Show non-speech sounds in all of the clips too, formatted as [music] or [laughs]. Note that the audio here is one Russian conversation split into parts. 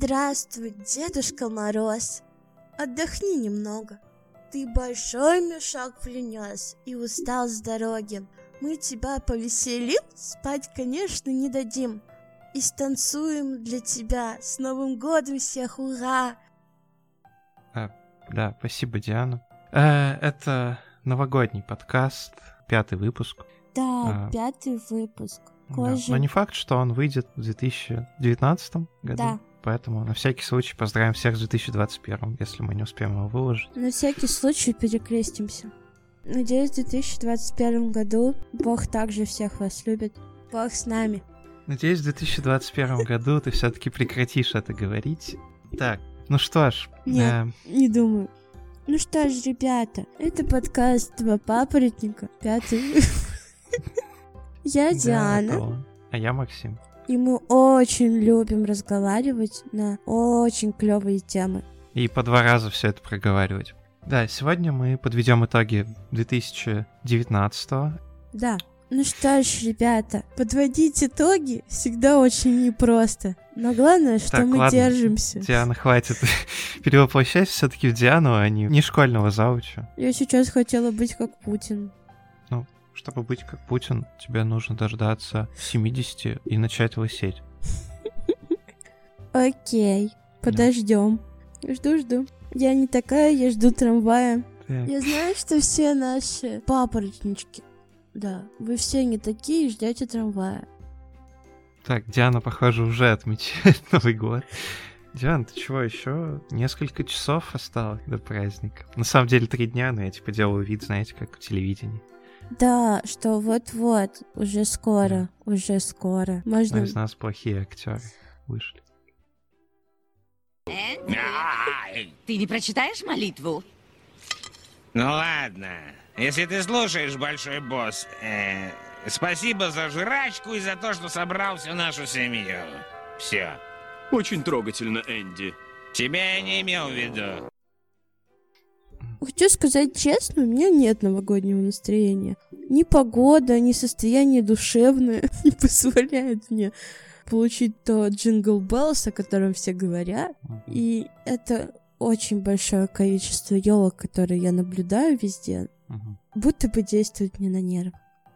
Здравствуй, Дедушка Мороз. Отдохни немного. Ты большой мешок принес и устал с дороги. Мы тебя повеселим, спать, конечно, не дадим. И станцуем для тебя. С Новым годом всех, ура! А, да, спасибо, Диана. Э, это новогодний подкаст, пятый выпуск. Да, а, пятый выпуск. Да. Но не факт, что он выйдет в 2019 году. Да. Поэтому на всякий случай поздравим всех с 2021, если мы не успеем его выложить. На всякий случай перекрестимся. Надеюсь, в 2021 году Бог также всех вас любит. Бог с нами. Надеюсь, в 2021 году ты все-таки прекратишь это говорить. Так, ну что ж. Нет, э... не думаю. Ну что ж, ребята, это подкаст «Два папоротника», пятый. [laughs] Я Диана. А я Максим. И мы очень любим разговаривать на очень клевые темы. И по два раза все это проговаривать. Да, сегодня мы подведем итоги 2019 Да. Ну что ж, ребята, подводить итоги всегда очень непросто. Но главное, что так, мы ладно. держимся. Диана, хватит [laughs] перевоплощать все-таки в Диану, а не, не школьного зауча. Я сейчас хотела быть как Путин. Чтобы быть как Путин, тебе нужно дождаться 70 и начать лысеть. Окей, подождем. Жду-жду. Я не такая, я жду трамвая. Я знаю, что все наши папоротнички. Да, вы все не такие, ждете трамвая. Так, Диана, похоже, уже отмечает [laughs] Новый год. Диана, ты чего, еще несколько часов осталось до праздника? На самом деле три дня, но я типа делаю вид, знаете, как в телевидении. Да, что вот-вот, уже скоро, да. уже скоро. Можно... Но из нас плохие актеры вышли. Ты не прочитаешь молитву? Ну ладно, если ты слушаешь, большой босс, э, спасибо за жрачку и за то, что собрал всю нашу семью. Все. Очень трогательно, Энди. Тебя я не имел в виду. Хочу сказать честно, у меня нет новогоднего настроения. Ни погода, ни состояние душевное [laughs] не позволяет мне получить то jingle bells, о котором все говорят. И это очень большое количество елок, которые я наблюдаю везде, будто бы действует мне на нервы.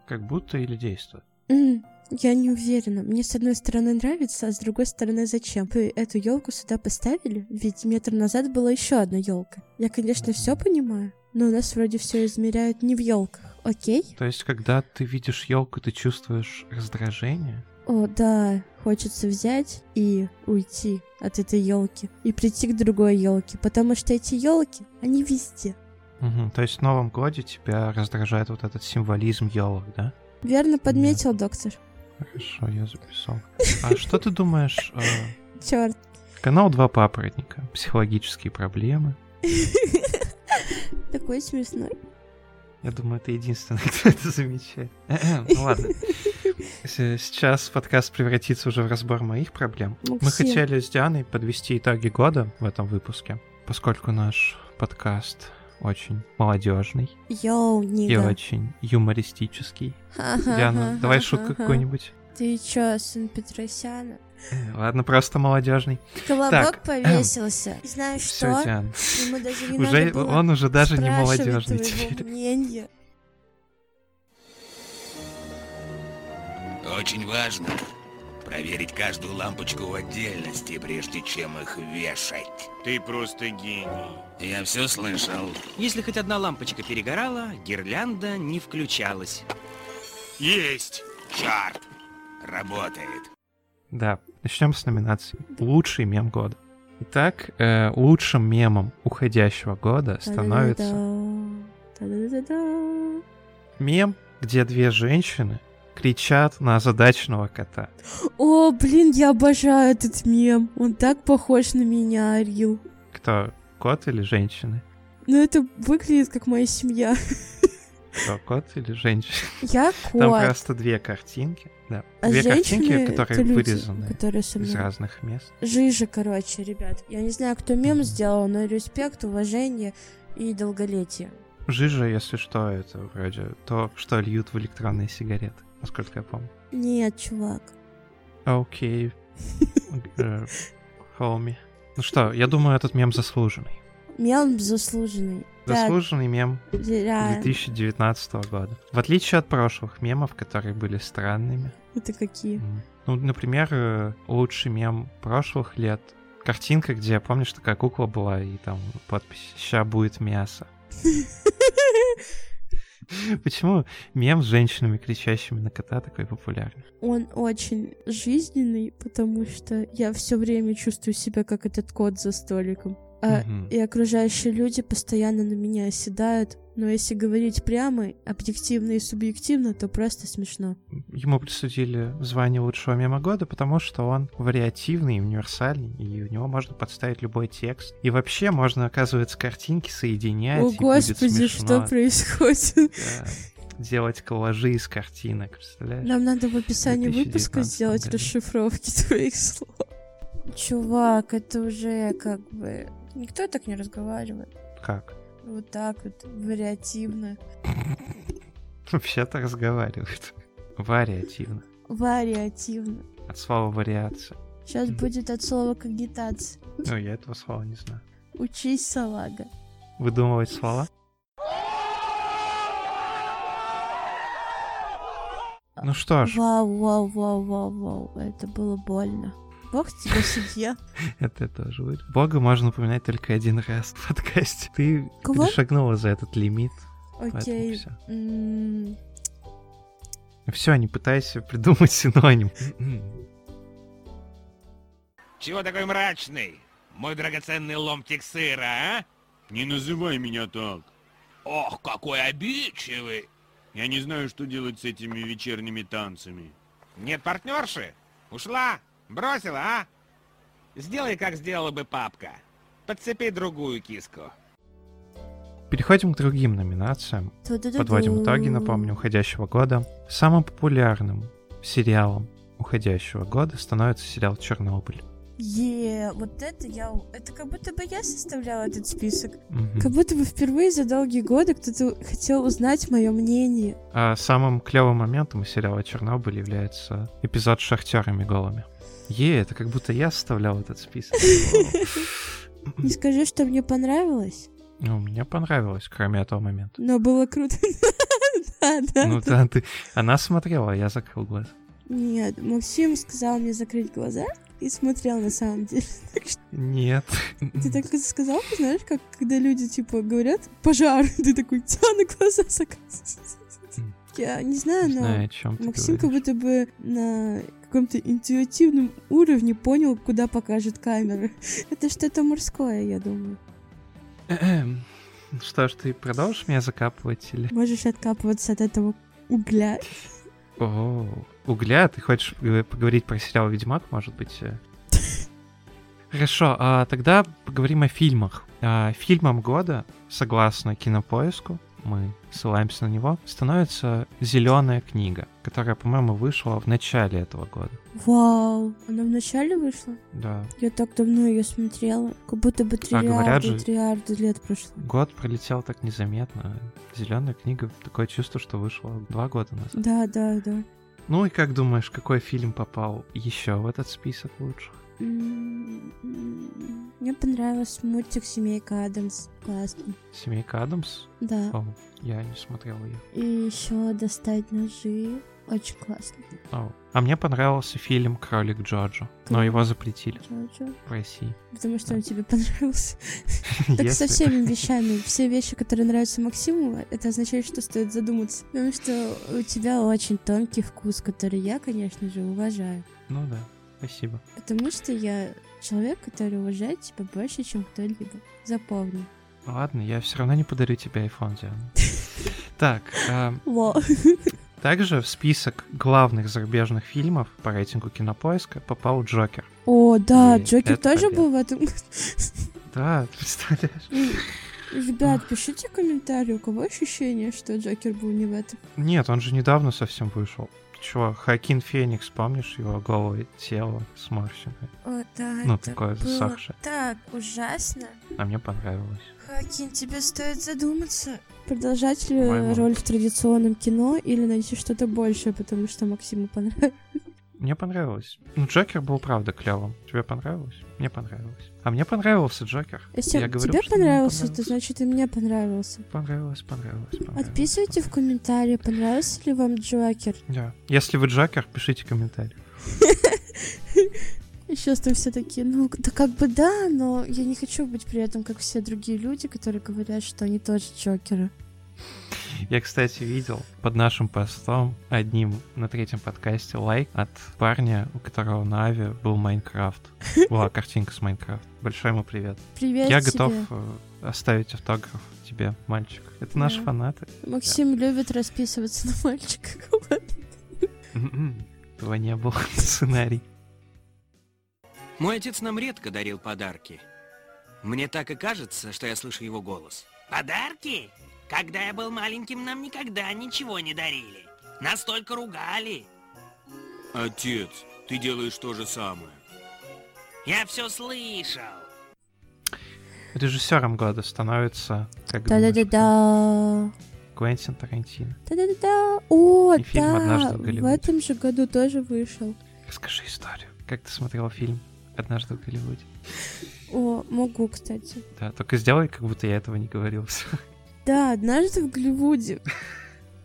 Как будто или действует? Mm. Я не уверена. Мне с одной стороны нравится, а с другой стороны зачем? Вы эту елку сюда поставили? Ведь метр назад была еще одна елка. Я, конечно, все понимаю, но у нас вроде все измеряют не в елках, окей? То есть, когда ты видишь елку, ты чувствуешь раздражение? О, да, хочется взять и уйти от этой елки и прийти к другой елке, потому что эти елки, они везде. Угу, то есть в Новом годе тебя раздражает вот этот символизм елок, да? Верно подметил, Нет. доктор. Хорошо, я записал. А что ты думаешь? Э, Черт. Канал Два папоротника. Психологические проблемы. Такой смешной. Я думаю, это единственный, [laughs] кто это замечает. ну ладно. Сейчас подкаст превратится уже в разбор моих проблем. Максим. Мы хотели с Дианой подвести итоги года в этом выпуске, поскольку наш подкаст очень молодежный. Йоу, Нига. И очень юмористический. Диана, давай шутку какую-нибудь. Ты чё, сын Петросяна? Э, ладно, просто молодежный. Колобок так. повесился. Знаешь Всё, что? Диан. Ему даже не уже, надо было Он уже даже не молодежный теперь. Мнение. Очень важно проверить каждую лампочку в отдельности, прежде чем их вешать. Ты просто гений. Я все слышал. Если хоть одна лампочка перегорала, гирлянда не включалась. Есть! Черт! Работает. Да, начнем с номинации «Лучший мем года». Итак, э, лучшим мемом уходящего года становится мем, где две женщины кричат на озадаченного кота. О, блин, я обожаю этот мем. Он так похож на меня, Арил. Кто, кот или женщины? Ну, это выглядит как моя семья. Кто, кот или женщина? Я [laughs] кот. Там просто две картинки. Да. А две картинки, которые люди, вырезаны которые из разных мест. Жижа, короче, ребят. Я не знаю, кто мем mm-hmm. сделал, но респект, уважение и долголетие. Жижа, если что, это вроде то, что льют в электронные сигареты насколько я помню. Нет, чувак. Окей. Э, Хоуми. Ну что, я думаю, этот мем заслуженный. Мем заслуженный. Заслуженный мем да. 2019 года. В отличие от прошлых мемов, которые были странными. Это какие? Ну, например, э, лучший мем прошлых лет. Картинка, где, помнишь, такая кукла была, и там подпись «Ща будет мясо». [laughs] [laughs] Почему мем с женщинами, кричащими на кота, такой популярный? Он очень жизненный, потому что я все время чувствую себя как этот кот за столиком. А, угу. И окружающие люди постоянно на меня оседают. Но если говорить прямо, объективно и субъективно, то просто смешно. Ему присудили звание лучшего мема года, потому что он вариативный, универсальный, и у него можно подставить любой текст. И вообще можно, оказывается, картинки соединять. О, господи, что происходит? Да делать коллажи из картинок, представляешь? Нам надо в описании выпуска сделать году. расшифровки твоих слов. Чувак, это уже как бы Никто так не разговаривает. Как? Вот так вот, вариативно. [laughs] Вообще-то разговаривают. Вариативно. Вариативно. От слова вариация. Сейчас будет от слова когнитация. Ну, я этого слова не знаю. Учись, салага. Выдумывать слова? Ну что ж. Вау, вау, вау, вау, вау. Это было больно. Бог тебе судья. [laughs] Это тоже будет. Бога можно упоминать только один раз в подкасте. Ты Кого? перешагнула за этот лимит. Окей. Все, не пытайся придумать синоним. Чего такой мрачный? Мой драгоценный ломтик сыра, а? Не называй меня так. Ох, какой обидчивый. Я не знаю, что делать с этими вечерними танцами. Нет партнерши? Ушла? Бросила, а? Сделай, как сделала бы папка. Подцепи другую киску. Переходим к другим номинациям. Подводим итоги, напомню, уходящего года. Самым популярным сериалом уходящего года становится сериал «Чернобыль». Е, вот это я... Это как будто бы я составляла этот список. Угу. Как будто бы впервые за долгие годы кто-то хотел узнать мое мнение. А самым клевым моментом у сериала «Чернобыль» является эпизод с шахтерами голыми. Е, это как будто я составлял этот список. Не скажи, что мне понравилось. Ну, мне понравилось, кроме этого момента. Но было круто. [laughs] да, да. Ну, да, ты... Она смотрела, а я закрыл глаз. Нет, Максим сказал мне закрыть глаза и смотрел на самом деле. [laughs] Нет. Ты так сказал, знаешь, как когда люди, типа, говорят «пожар», [laughs] ты такой «тя, на глаза закрыл». Я не знаю, но Максим как будто бы на каком-то интуитивном уровне понял, куда покажет камера. Это что-то морское, я думаю. Что ж, ты продолжишь меня закапывать или? Можешь откапываться от этого угля. О, угля? Ты хочешь поговорить про сериал «Ведьмак», может быть? Э? [laughs] Хорошо, а тогда поговорим о фильмах. А, фильмом года, согласно кинопоиску, мы ссылаемся на него, становится зеленая книга, которая, по-моему, вышла в начале этого года. Вау, она в начале вышла? Да. Я так давно ее смотрела, как будто бы триллиарды, а триллиарды лет прошло. Год пролетел так незаметно. Зеленая книга, такое чувство, что вышла два года назад. Да, да, да. Ну и как думаешь, какой фильм попал еще в этот список лучших? Мне понравился мультик «Семейка Адамс». Классно. «Семейка Адамс»? Да. О, я не смотрел ее. И еще «Достать ножи». Очень классно. О. А мне понравился фильм «Кролик Джоджо», но его запретили Джоджо? в России. Потому что да. он тебе понравился. [laughs] Так со всеми [laughs] вещами. Все вещи, которые нравятся Максиму, это означает, что стоит задуматься. Потому что у тебя очень тонкий вкус, который я, конечно же, уважаю. Ну да. Спасибо. Потому что я человек, который уважает тебя больше, чем кто-либо. Запомни. Ладно, я все равно не подарю тебе iPhone, Диана. [laughs] Так. А, также в список главных зарубежных фильмов по рейтингу Кинопоиска попал Джокер. О, да, Джокер тоже был в этом. Да, представляешь? Ребят, пишите комментарии, у кого ощущение, что Джокер был не в этом? Нет, он же недавно совсем вышел чувак, Хакин Феникс, помнишь его голое тело с морщиной? О, да, Ну, такое засохшее. так ужасно. А мне понравилось. Хакин, тебе стоит задуматься. Продолжать ли Моему. роль в традиционном кино или найти что-то большее, потому что Максиму понравилось? Мне понравилось. Ну, Джокер был, правда, клевым. Тебе понравилось? Мне понравилось. А мне понравился Джокер. Если Я говорю, тебе понравился, то значит и мне понравился. Понравилось, понравилось, понравилось. Отписывайте в комментарии, понравился ли вам Джокер. Да. Если вы Джокер, пишите комментарий. Сейчас там все такие, ну, да как бы да, но я не хочу быть при этом, как все другие люди, которые говорят, что они тоже Джокеры. Я, кстати, видел под нашим постом одним на третьем подкасте лайк от парня, у которого на Ави был Майнкрафт. [laughs] Была картинка с Майнкрафт. Большой ему привет. Привет Я тебе. готов э, оставить автограф тебе, мальчик. Это наши да. фанаты. Максим да. любит расписываться на мальчиках. [laughs] М-м, этого не было [laughs] сценарий. Мой отец нам редко дарил подарки. Мне так и кажется, что я слышу его голос. Подарки? Когда я был маленьким, нам никогда ничего не дарили. Нас только ругали. Отец, ты делаешь то же самое. Я все слышал. Режиссером года становится, как Да-да-да-да. Квентин Тарантино. Да-да-да-да. О, И фильм да. «Однажды в Голливуде». В этом же году тоже вышел. Расскажи историю. Как ты смотрел фильм «Однажды в Голливуде»? О, могу, кстати. Да, только сделай, как будто я этого не говорил. Да, однажды в Голливуде.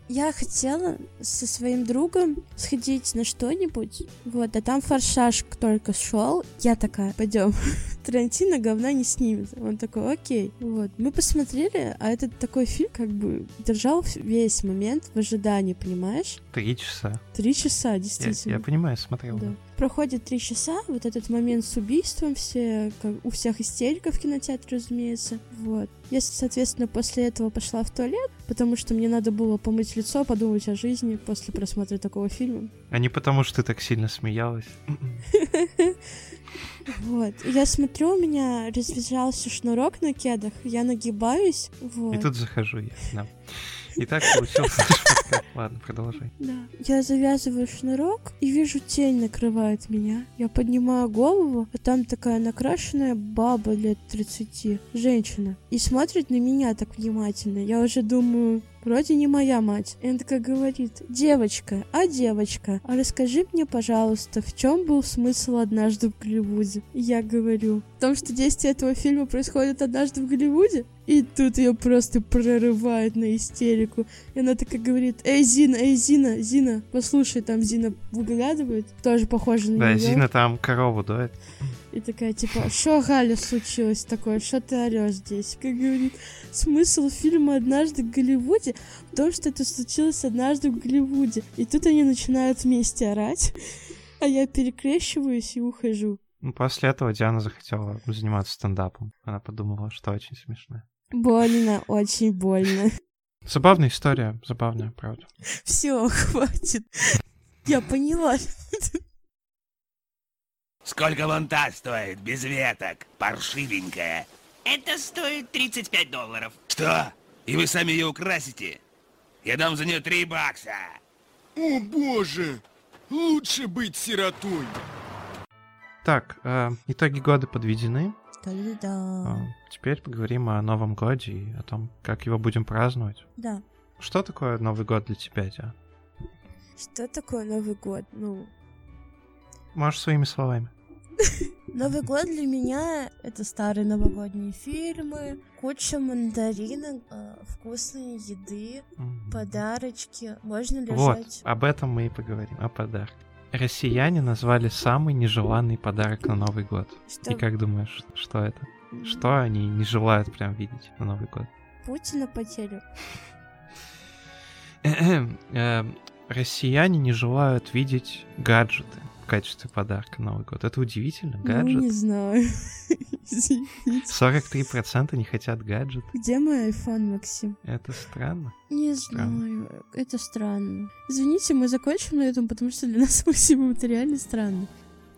Я хотела со своим другом сходить на что-нибудь, вот, а там форсаж только шел. Я такая, пойдем. [laughs] Тарантино говна не снимет. Он такой, окей. Вот. Мы посмотрели, а этот такой фильм как бы держал весь момент в ожидании, понимаешь? Три часа. Три часа, действительно. Я, я понимаю, смотрел. Да. Проходит три часа, вот этот момент с убийством, все, как, у всех истерика в кинотеатре, разумеется. Вот. Я, соответственно, после этого пошла в туалет, потому что мне надо было помыть лицо, подумать о жизни после просмотра такого фильма. А не потому, что ты так сильно смеялась. [laughs] Вот. Я смотрю, у меня развязался шнурок на кедах, я нагибаюсь. Вот. И тут захожу я. Да. И так получился Ладно, продолжай. Да. Я завязываю шнурок и вижу тень накрывает меня. Я поднимаю голову, а там такая накрашенная баба лет 30, женщина. И смотрит на меня так внимательно. Я уже думаю, вроде не моя мать. И она такая говорит, девочка, а девочка, а расскажи мне, пожалуйста, в чем был смысл однажды в Голливуде? И я говорю, в том, что действие этого фильма происходит однажды в Голливуде? И тут ее просто прорывает на истерику. И она такая говорит, эй, Зина, эй, Зина, Зина, послушай, там Зина выглядывает, тоже похоже на Да, нее. Зина там корову дует. И такая, типа, что, Галя, случилось такое? Что ты орешь здесь? Как говорит, смысл фильма «Однажды в Голливуде» в том, что это случилось однажды в Голливуде. И тут они начинают вместе орать, а я перекрещиваюсь и ухожу. Ну, после этого Диана захотела заниматься стендапом. Она подумала, что очень смешно. Больно, очень больно. Забавная история, забавная, правда. Все, хватит. Я поняла. Сколько вон та стоит, без веток, паршивенькая? Это стоит 35 долларов. Что? И вы сами ее украсите? Я дам за нее три бакса. О боже! Лучше быть сиротой. Так, э, итоги года подведены. Да-да-да. Э, теперь поговорим о Новом Годе и о том, как его будем праздновать. Да. Что такое Новый год для тебя, Диана? Что такое Новый год? Ну, Можешь своими словами. [laughs] Новый год для меня это старые новогодние фильмы, куча мандаринок, э, вкусные еды, Мгм. подарочки. Можно лежать. Вот, об этом мы и поговорим, о подарках. Россияне назвали самый нежеланный подарок на Новый год. Что И как думаешь, что это? Что они не желают прям видеть на Новый год? Путина потерю. [laughs] Эм, Россияне не желают видеть гаджеты качестве подарка Новый год. Это удивительно, Ну, не гаджет. знаю. [laughs] Извините. 43% не хотят гаджет. Где мой iPhone, Максим? Это странно. Не Странно. знаю. Это странно. Извините, мы закончим на этом, потому что для нас [laughs] с Максимом это реально странно.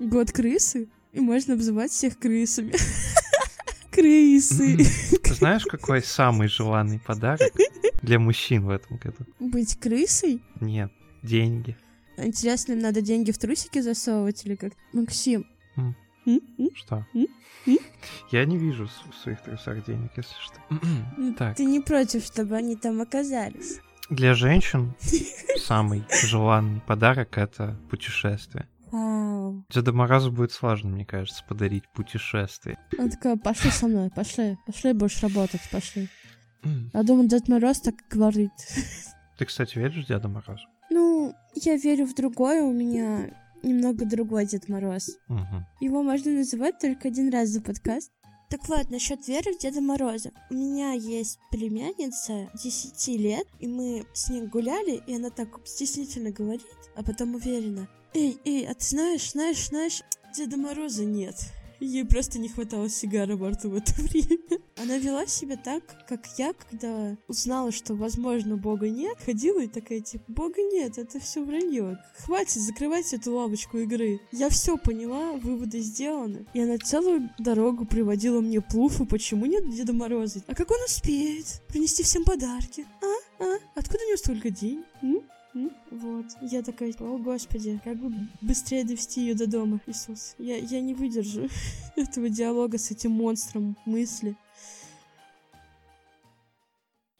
Год крысы, и можно обзывать всех крысами. [laughs] Крысы. Ты знаешь, какой самый желанный подарок для мужчин в этом году? Быть крысой? Нет, деньги. Интересно, им надо деньги в трусики засовывать или как? Максим. Что? Я не вижу в своих трусах денег, если что. [clears throat] Так, Ты не против, чтобы они там оказались? для женщин [laughs] самый желанный подарок — это путешествие. Деду Морозу будет сложно, мне кажется, подарить путешествие. Она такая, пошли со мной, пошли, пошли, будешь работать, пошли. Я думаю, Дед Мороз так говорит. [laughs] Ты, кстати, веришь в Деда Мороза? Ну, я верю в другое, у меня немного другой Дед Мороз. Угу. Его можно называть только один раз за подкаст. Так вот, насчет веры в Деда Мороза. У меня есть племянница 10 лет, и мы с ней гуляли, и она так стеснительно говорит, а потом уверена. Эй, эй, а ты знаешь, знаешь, знаешь, Деда Мороза нет. Ей просто не хватало сигары во рту в это [laughs] время. Она вела себя так, как я, когда узнала, что, возможно, Бога нет, ходила и такая, типа, Бога нет, это все вранье. Хватит закрывать эту лавочку игры. Я все поняла, выводы сделаны. И она целую дорогу приводила мне плуфы, почему нет Деда Мороза. А как он успеет принести всем подарки? А? А? Откуда у него столько денег? М? Вот. Я такая, о господи, как бы быстрее довести ее до дома, Иисус. Я, я не выдержу [laughs] этого диалога с этим монстром мысли.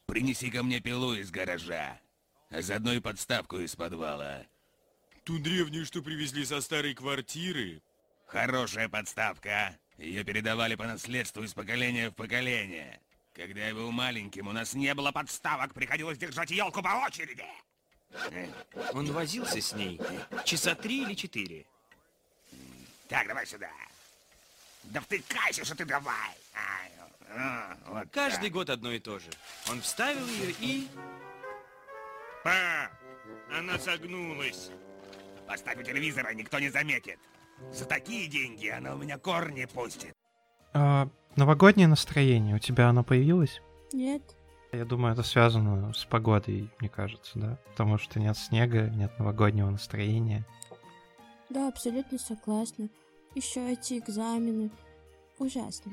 Принеси ко мне пилу из гаража, а заодно и подставку из подвала. Ту древнюю, что привезли со старой квартиры. Хорошая подставка. Ее передавали по наследству из поколения в поколение. Когда я был маленьким, у нас не было подставок, приходилось держать елку по очереди. Он возился с ней часа три или четыре. Так, давай сюда. Да втыкайся, что ты давай. Ай, а, вот Каждый так. год одно и то же. Он вставил ее и... Па! Она согнулась. Поставь у телевизора, никто не заметит. За такие деньги она у меня корни пустит. А, новогоднее настроение у тебя оно появилось? Нет. Я думаю, это связано с погодой, мне кажется, да? Потому что нет снега, нет новогоднего настроения. Да, абсолютно согласна. Еще эти экзамены. Ужасно.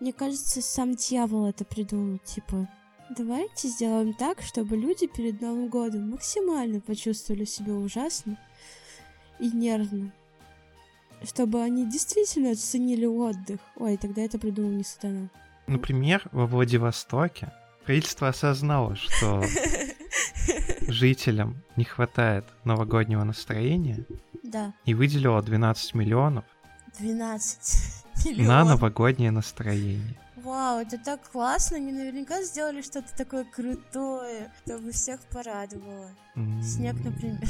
Мне кажется, сам дьявол это придумал. Типа, давайте сделаем так, чтобы люди перед Новым годом максимально почувствовали себя ужасно и нервно. Чтобы они действительно оценили отдых. Ой, тогда это придумал не сатана. Например, во Владивостоке правительство осознало, что [laughs] жителям не хватает новогоднего настроения Да, и выделило 12 миллионов 12 [laughs] на миллионов. новогоднее настроение. Вау, это так классно. Они наверняка сделали что-то такое крутое, чтобы всех порадовало. Снег, например.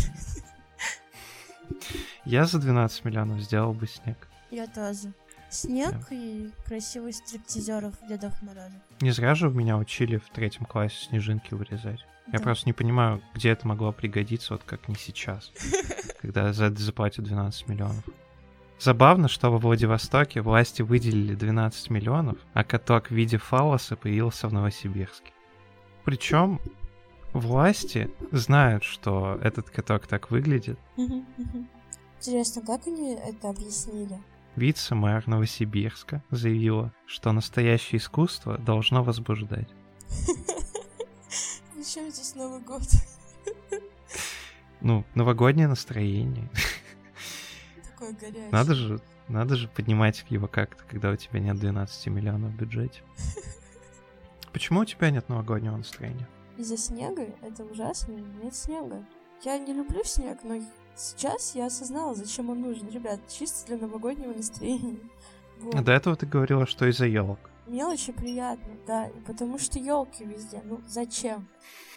[laughs] Я за 12 миллионов сделал бы снег. Я тоже. Снег и красивых стриптизеров Дедов Морозов. Не зря же меня учили в третьем классе снежинки вырезать. Я Да. просто не понимаю, где это могло пригодиться, вот как не сейчас, [laughs] когда за это заплатят 12 миллионов. Забавно, что во Владивостоке власти выделили 12 миллионов, а каток в виде фалоса появился в Новосибирске. Причем власти знают, что этот каток так выглядит. Интересно, как они это объяснили? Вице-мэр Новосибирска заявила, что настоящее искусство должно возбуждать. [laughs] Зачем здесь Новый год? Ну, новогоднее настроение. [laughs] Такой горячий. Надо же, надо же поднимать его как-то, когда у тебя нет 12 миллионов в бюджете. [laughs] Почему у тебя нет новогоднего настроения? Из-за снега? Это ужасно. Нет снега. Я не люблю снег, но сейчас я осознала, зачем он нужен. Ребят, чисто для новогоднего настроения. [laughs] Вот. А До этого ты говорила, что из-за елок. Мелочи приятно, да. Потому что елки везде. Ну, зачем?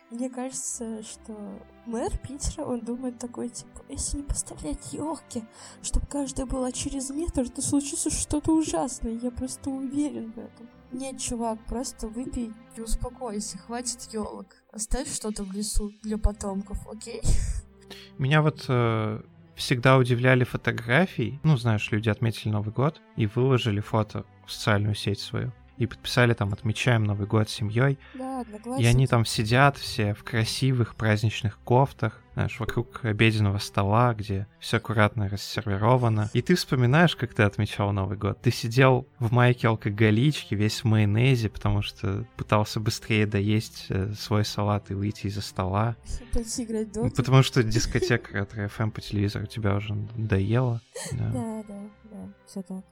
Мне кажется, что мэр Питера, он думает такой, типа, если не поставлять елки, чтобы каждая была через метр, то случится что-то ужасное. Я просто уверен в этом. Нет, чувак, просто выпей и успокойся, хватит елок. Оставь что-то в лесу для потомков, окей? [laughs] Меня вот э, всегда удивляли фотографии. Ну, знаешь, люди отметили Новый год и выложили фото в социальную сеть свою. И подписали там «Отмечаем Новый год с семьей». Да, одноклассники. И они там сидят все в красивых праздничных кофтах, знаешь, вокруг обеденного стола, где все аккуратно рассервировано. И ты вспоминаешь, как ты отмечал Новый год. Ты сидел в майке алкоголички, весь в майонезе, потому что пытался быстрее доесть э, свой салат и выйти из-за стола. Пойти играть доту. Потому что [laughs] дискотека Ретро FM по телевизору тебя уже надоела. Да. Да, да, да, все так.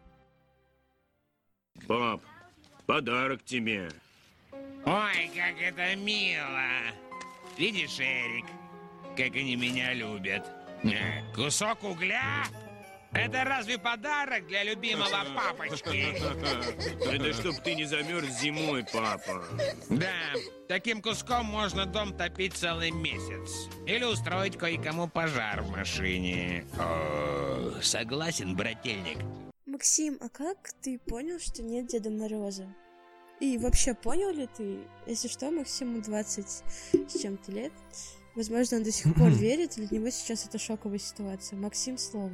Пап, подарок тебе. Ой, как это мило. Видишь, Эрик, как они меня любят. Э, Кусок угля Это разве подарок для любимого [laughs] папочки? [laughs] Это чтоб ты не замерз зимой, папа. Да, таким куском можно дом топить целый месяц. Или устроить кое-кому пожар в машине. О, согласен, брательник. Максим, а как ты понял, что нет Деда Мороза? И вообще, понял ли ты, если что, Максиму 20 с чем-то лет, возможно, он до сих пор [clears throat] верит, для него сейчас это шоковая ситуация. Максим, слово.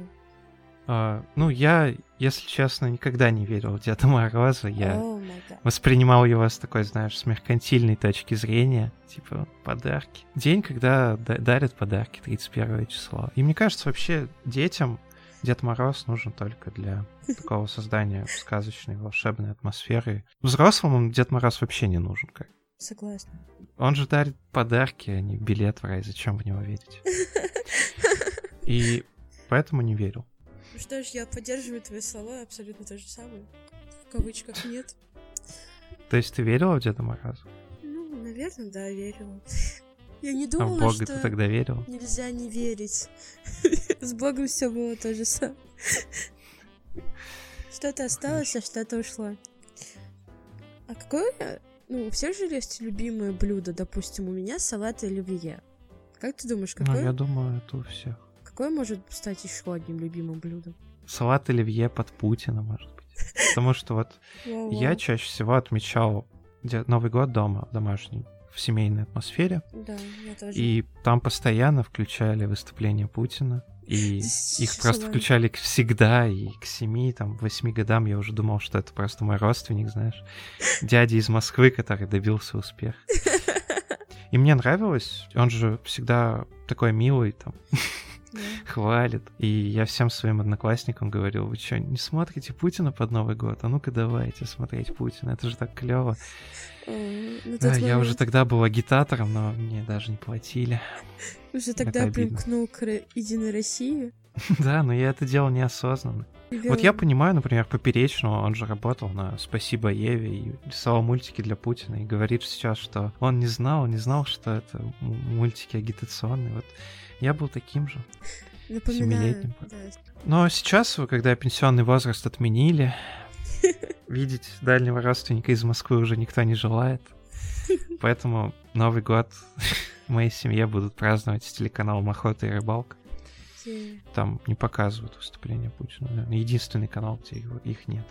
А, ну, я, если честно, никогда не верил в Деда Мороза. Я гад. воспринимал его с такой, знаешь, с меркантильной точки зрения. Типа, подарки. День, когда да- дарят подарки, 31 число. И мне кажется, вообще детям Дед Мороз нужен только для [laughs] такого создания сказочной, волшебной атмосферы. Взрослым Дед Мороз вообще не нужен. Как. Согласна. Он же дарит подарки, а не билет в рай. Зачем в него верить? [laughs] И поэтому не верил. Ну что ж, я поддерживаю твои слова, абсолютно то же самое. В кавычках нет. То есть ты верила в Деда Мороза? Ну, наверное, да, верила. Я не А в думала, Бога что ты тогда верила? нельзя не верить. [laughs] С Богом все было то же самое. [laughs] Что-то осталось, а что-то ушло. А какое... Ну, у всех же есть любимое блюдо, допустим, у меня салат оливье. Как ты думаешь, Ну, какое, я думаю, это у всех. какое может стать еще одним любимым блюдом? Салат оливье под Путина, может быть. Потому что вот [laughs] я чаще всего отмечал Новый год дома, в домашней, в семейной атмосфере. Да, я тоже. И там постоянно включали выступления Путина. И их просто включали всегда, и к семи, там, восьми годам я уже думал, что это просто мой родственник, знаешь, [laughs] дядя из Москвы, который добился успеха. [laughs] И мне нравилось, он же всегда такой милый, там, [laughs] Да. хвалит. И я всем своим одноклассникам говорил, вы что, не смотрите Путина под Новый год? А ну-ка давайте смотреть Путина, это же так клево. На Да, я уже тогда был агитатором, но мне даже не платили. уже тогда примкнул к Единой России. [laughs] Да, но я это делал неосознанно. И Вот я понимаю, например, Поперечного, он же работал на «Спасибо Еве» и рисовал мультики для Путина, и говорит сейчас, что он не знал, не знал, что это мультики агитационные. Вот я был таким же. Напоминаю, семилетним. да. Но сейчас, когда пенсионный возраст отменили, [laughs] видеть дальнего родственника из Москвы уже никто не желает. [laughs] Поэтому Новый год в [laughs] моей семье будут праздновать с телеканалом «Охота и рыбалка». Там не показывают выступления Путина. Единственный канал, где его- их нет.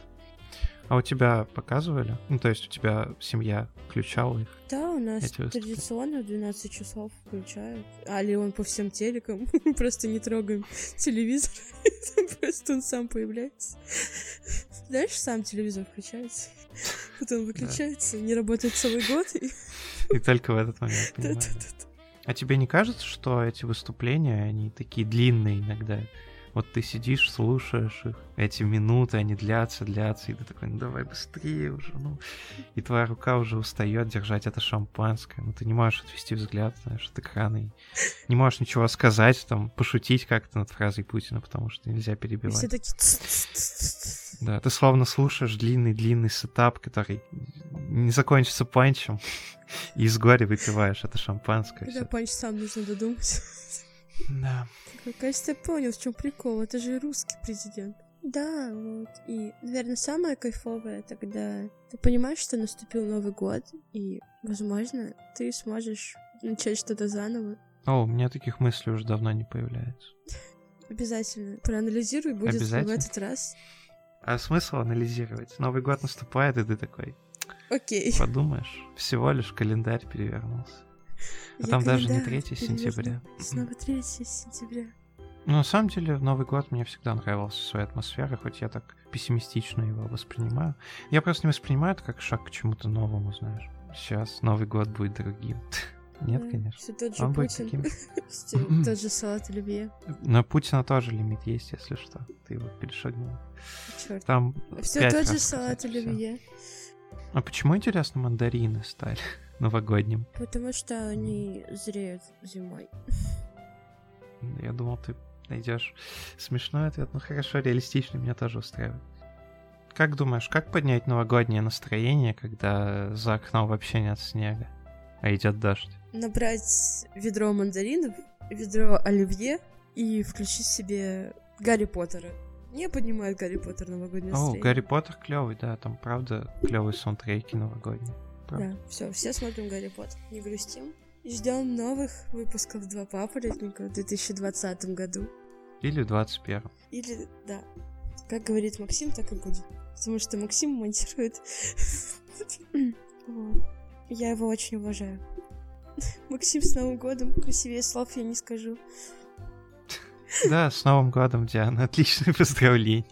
А у тебя показывали? Ну, то есть у тебя семья включала их? Да, у нас традиционно в 12 часов включают. А ли он по всем телекам. [laughs] Просто не трогаем телевизор. [laughs] Просто он сам появляется. Знаешь, сам телевизор включается. [laughs] Потом выключается, не работает целый год. и- только в этот момент. А тебе не кажется, что эти выступления, они такие длинные иногда? Вот ты сидишь, слушаешь их, эти минуты, они длятся, длятся, и ты такой, ну давай быстрее уже, ну. И твоя рука уже устает держать это шампанское, ну ты не можешь отвести взгляд, знаешь, от экрана, и не можешь ничего сказать, там, пошутить как-то над фразой Путина, потому что нельзя перебивать. все такие... Да, ты словно слушаешь длинный-длинный сетап, который не закончится панчем, [laughs] и из горя выпиваешь это шампанское. Всё. панч сам нужно додумать. [laughs] Да. Такой, Кажется, я понял, в чем прикол. Это же русский президент. Да, вот. И, наверное, самое кайфовое, тогда ты понимаешь, что наступил Новый год, и, возможно, ты сможешь начать что-то заново. О, у меня таких мыслей уже давно не появляется. [laughs] Обязательно. Проанализируй, будет в этот раз. А смысл анализировать? Новый год наступает, и ты такой Окей. подумаешь, всего лишь календарь перевернулся. А там даже не календарь 3 сентября. Снова 3 сентября. Ну, на самом деле, Новый год мне всегда нравился своей атмосферой, хоть я так пессимистично его воспринимаю. Я просто не воспринимаю это как шаг к чему-то новому, знаешь. Сейчас Новый год будет другим. [laughs] Нет, Да, конечно. всё тот же Он будет Путин. таким. [laughs] Всё Тот же салат оливье. На Путина тоже лимит есть, если что. Ты его перешагнул. Черт. Там Все тот же салат оливье. А почему, интересно, мандарины стали новогодним? Потому что они зреют зимой. Я думал, ты найдешь смешной ответ. Ну хорошо, реалистичный меня тоже устраивает. Как думаешь, как поднять новогоднее настроение, когда за окном вообще нет снега, а идет дождь? Набрать ведро мандаринов, ведро оливье и включить себе Гарри Поттера. Не поднимает Гарри Поттер новогодний О, Гарри Поттер клевый, да, там правда клевые саундтреки новогодние. Правда. Да, все, все смотрим Гарри Поттер, не грустим. Ждем новых выпусков «Два папоротника» в 2020 году. Или в 21 Или, да. Как говорит Максим, так и будет. Потому что Максим монтирует. Я его очень уважаю. Максим, с Новым годом. Красивее слов я не скажу. Да, с Новым годом, Диана. Отличное поздравление.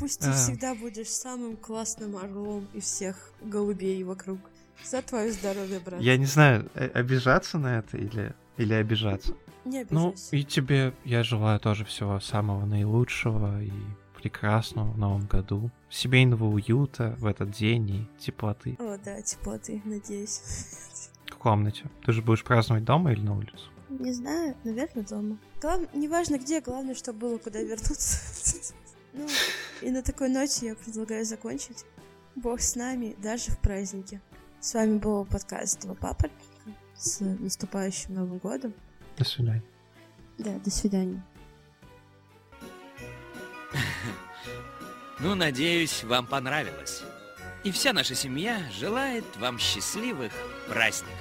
Пусть ты всегда будешь самым классным орлом из всех голубей вокруг. За твое здоровье, брат. Я не знаю, обижаться на это или, или обижаться. Не ну. Ну, и тебе я желаю тоже всего самого наилучшего и прекрасного в новом году. Семейного уюта в этот день и теплоты. О, да, теплоты, надеюсь. [laughs] В комнате. Ты же будешь праздновать дома или на улице? Не знаю, наверное, дома. Глав... Неважно где, главное, чтобы было куда вернуться. [laughs] Ну, и на такой ноте я предлагаю закончить. Бог с нами, даже в празднике. С вами был подкаст «Два папоротника». С наступающим Новым годом. До свидания. Да, до свидания. Ну, надеюсь, вам понравилось. И вся наша семья желает вам счастливых праздников.